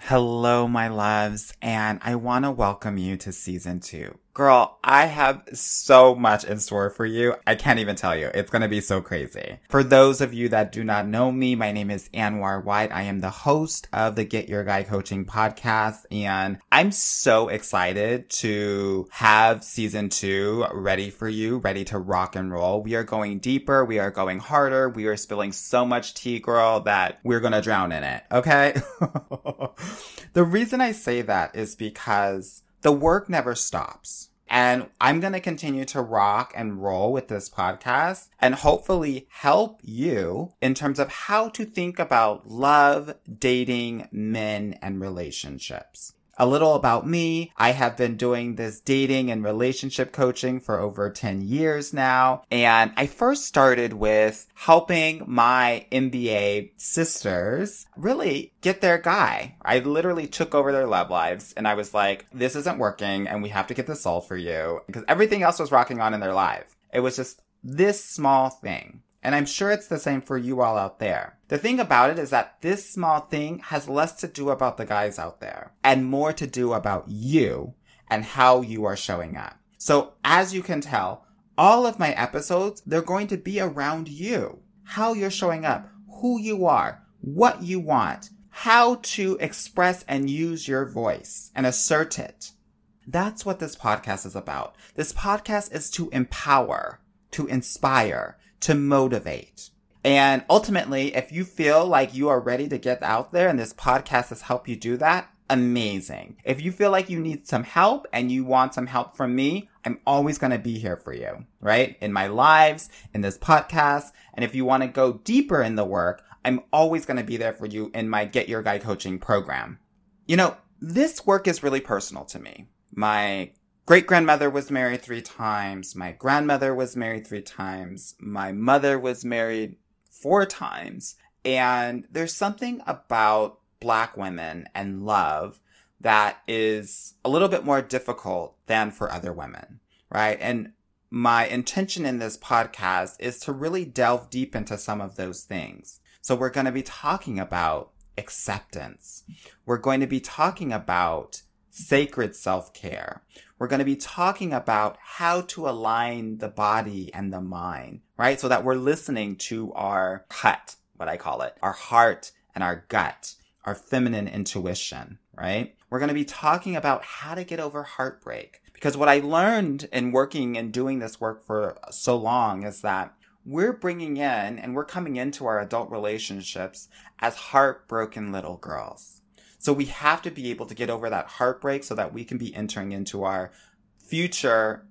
Hello, my loves, and I want to welcome you to season two. Girl, I have so much in store for you. I can't even tell you. It's going to be so crazy. For those of you that do not know me, my name is Anwar White. I am the host of the Get Your Guy Coaching podcast, and I'm so excited to have season two ready for you, ready to rock and roll. We are going deeper. We are going harder. We are spilling so much tea, girl, that we're going to drown in it. Okay. the reason I say that is because the work never stops. And I'm going to continue to rock and roll with this podcast and hopefully help you in terms of how to think about love, dating, men, and relationships. A little about me. I have been doing this dating and relationship coaching for over 10 years now. And I first started with helping my MBA sisters really get their guy. I literally took over their love lives and I was like, this isn't working and we have to get this solved for you because everything else was rocking on in their life. It was just this small thing. And I'm sure it's the same for you all out there. The thing about it is that this small thing has less to do about the guys out there and more to do about you and how you are showing up. So as you can tell, all of my episodes, they're going to be around you. How you're showing up, who you are, what you want, how to express and use your voice and assert it. That's what this podcast is about. This podcast is to empower, to inspire, to motivate. And ultimately, if you feel like you are ready to get out there and this podcast has helped you do that, amazing. If you feel like you need some help and you want some help from me, I'm always going to be here for you, right? In my lives, in this podcast. And if you want to go deeper in the work, I'm always going to be there for you in my Get Your Guy coaching program. You know, this work is really personal to me. My great grandmother was married three times. My grandmother was married three times. My mother was married four times. And there's something about black women and love that is a little bit more difficult than for other women, right? And my intention in this podcast is to really delve deep into some of those things. So we're going to be talking about acceptance. We're going to be talking about sacred self-care. We're going to be talking about how to align the body and the mind, right? So that we're listening to our gut, what I call it, our heart and our gut, our feminine intuition, right? We're going to be talking about how to get over heartbreak. Because what I learned in working and doing this work for so long is that we're bringing in and we're coming into our adult relationships as heartbroken little girls. So we have to be able to get over that heartbreak so that we can be entering into our future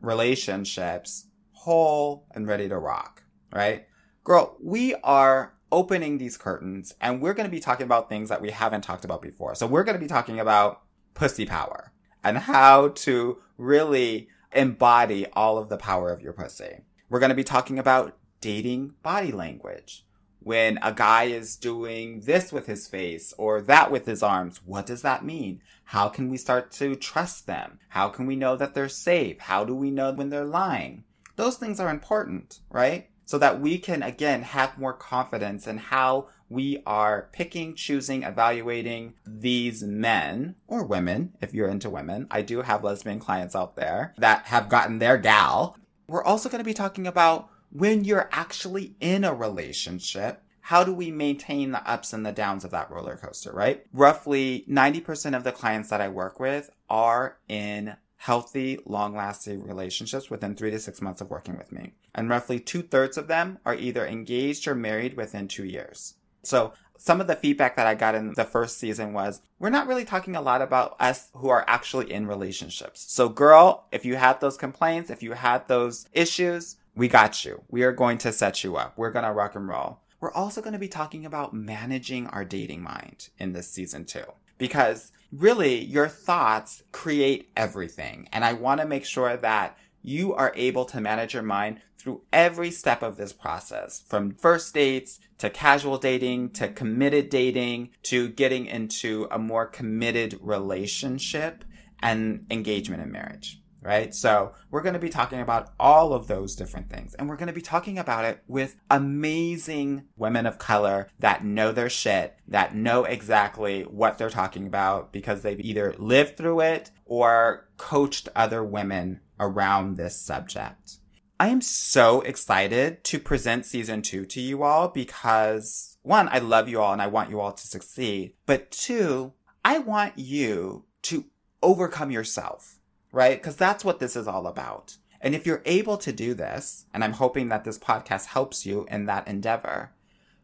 relationships whole and ready to rock, right? Girl, we are opening these curtains and we're going to be talking about things that we haven't talked about before. So we're going to be talking about pussy power and how to really embody all of the power of your pussy. We're going to be talking about dating body language. When a guy is doing this with his face or that with his arms, what does that mean? How can we start to trust them? How can we know that they're safe? How do we know when they're lying? Those things are important, right? So that we can again have more confidence in how we are picking, choosing, evaluating these men or women, if you're into women. I do have lesbian clients out there that have gotten their gal. We're also going to be talking about when you're actually in a relationship, how do we maintain the ups and the downs of that roller coaster, right? Roughly 90% of the clients that I work with are in healthy, long lasting relationships within three to six months of working with me. And roughly two thirds of them are either engaged or married within two years. So some of the feedback that I got in the first season was we're not really talking a lot about us who are actually in relationships. So girl, if you had those complaints, if you had those issues, we got you. We are going to set you up. We're going to rock and roll. we're also going to be talking about managing our dating mind in this season too. Because really, your thoughts create everything. And I want to make sure that you are able to manage your mind through every step of this process from first dates to casual dating to committed dating to getting into a more committed relationship and engagement in marriage right? So we're going to be talking about all of those different things. And we're going to be talking about it with amazing women of color that know their shit, that know exactly what they're talking about because they've either lived through it or coached other women around this subject. I am so excited to present season two to you all because one, I love you all and I want you all to succeed. But two, I want you to overcome yourself, right? Because that's what this is all about. And if you're able to do this, and I'm hoping that this podcast helps you in that endeavor,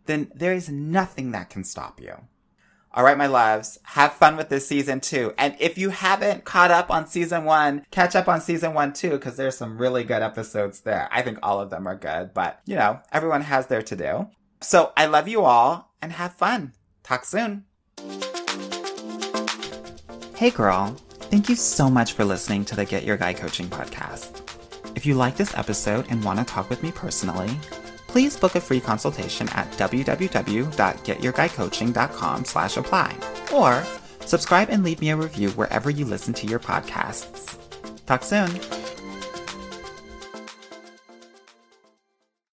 then there is nothing that can stop you. All right, my loves, have fun with this season two. And if you haven't caught up on season one, catch up on season one too, because there's some really good episodes there. I think all of them are good, but you know, everyone has their to do. So I love you all and have fun. Talk soon. Hey, girl. Thank you so much for listening to the Get Your Guy Coaching podcast. If you like this episode and want to talk with me personally, please book a free consultation at www.getyourguycoaching.com slash apply or subscribe and leave me a review wherever you listen to your podcasts. Talk soon.